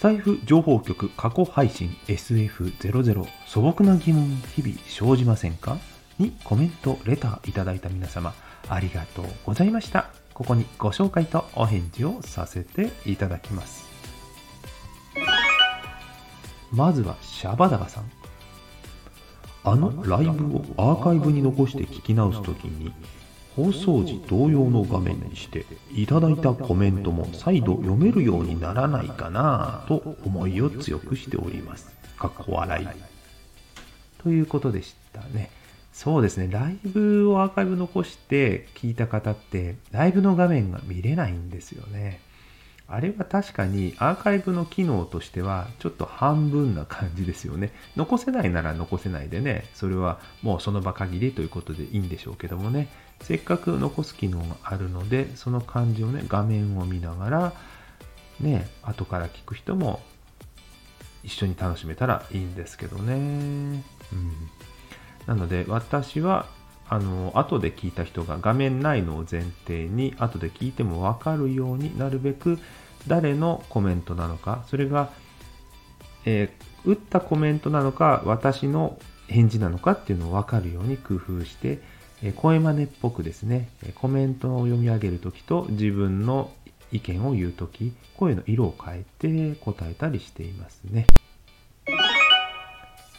スタイフ情報局過去配信 SF00 素朴な疑問日々生じませんか？にコメント、レターいただいた皆様ありがとうございました。ここにご紹介とお返事をさせていただきます。まずはシャバダバさん。あのライブをアーカイブに残して聞き直すときに放送時同様の画面にしていただいたコメントも再度読めるようにならないかなと思いを強くしております。かっこ笑い。ということでしたね。そうですね、ライブをアーカイブ残して聞いた方って、ライブの画面が見れないんですよね。あれは確かにアーカイブの機能としてはちょっと半分な感じですよね。残せないなら残せないでね、それはもうその場限りということでいいんでしょうけどもね、せっかく残す機能があるので、その感じをね、画面を見ながら、ね、後から聞く人も一緒に楽しめたらいいんですけどね。うん。なので私はあの後で聞いた人が画面ないのを前提に後で聞いても分かるようになるべく誰のコメントなのかそれが、えー打ったコメントなのか私の返事なのかっていうのを分かるように工夫して、えー声真似っぽくですねコメントを読み上げるときと自分の意見を言うとき声の色を変えて答えたりしていますね。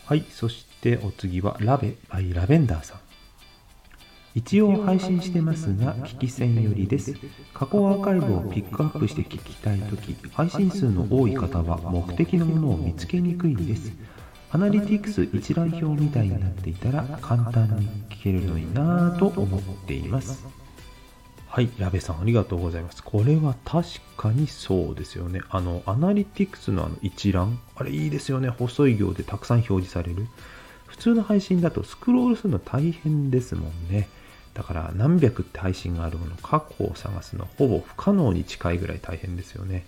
はい、そしてお次はラベ by ラベンダーさん。一応配信してますが、聞き戦寄りです。過去アーカイブをピックアップして聞きたいとき、配信数の多い方は目的のものを見つけにくいです。アナリティクス一覧表みたいになっていたら簡単に聞けるのになぁと思っています。はい、ラベさんありがとうございます。これは確かにそうですよね。あの、アナリティクスのあの一覧、あれいいですよね。細い行でたくさん表示される。普通の配信だとスクロールするの大変ですもんね。だから何百って配信があるもの、過去を探すのはほぼ不可能に近いぐらい大変ですよね。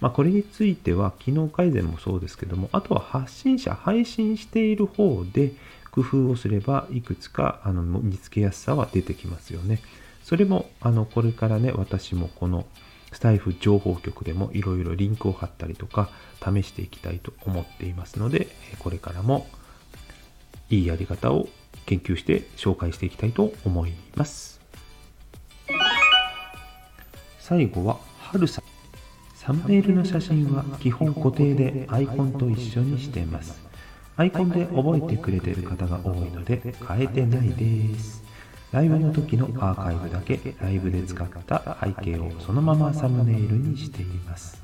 まあこれについては機能改善もそうですけども、あとは発信者、配信している方で工夫をすればいくつかあの見つけやすさは出てきますよね。それもあのこれからね、私もこのスタイフ情報局でもいろいろリンクを貼ったりとか試していきたいと思っていますので、これからもいいやり方を研究して紹介していきたいと思います。最後は、はるさん。サムネイルの写真は基本固定でアイコンと一緒にしています。アイコンで覚えてくれてる方が多いので変えてないです。ライブの時のアーカイブだけライブで使った背景をそのままサムネイルにしています。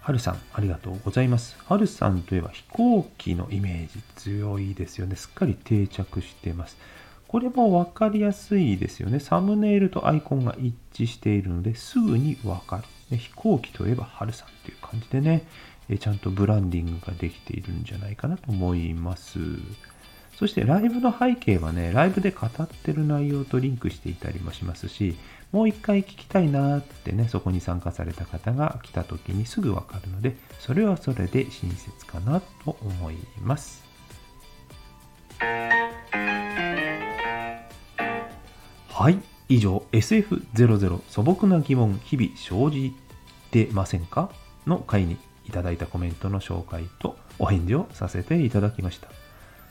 はるさん、ありがとうございます。はるさんといえば飛行機のイメージ強いですよね。すっかり定着しています。これも分かりやすいですよね。サムネイルとアイコンが一致しているのですぐに分かる。飛行機といえばはるさんっていう感じでね、ちゃんとブランディングができているんじゃないかなと思います。そしてライブの背景はね、ライブで語ってる内容とリンクしていたりもしますし、もう一回聞きたいなってね、そこに参加された方が来た時にすぐわかるので、それはそれで親切かなと思います。はい、以上 SF00 素朴な疑問日々生じてませんか？の回にいただいたコメントの紹介とお返事をさせていただきました。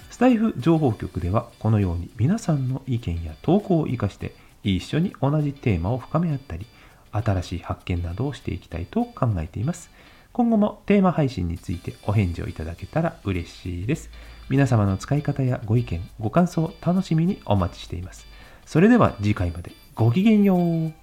スタイフ情報局ではこのように皆さんの意見や投稿を活かして一緒に同じテーマを深め合ったり新しい発見などをしていきたいと考えています。今後もテーマ配信についてお返事をいただけたら嬉しいです。皆様の使い方やご意見、ご感想を、楽しみにお待ちしています。それでは次回までごきげんよう。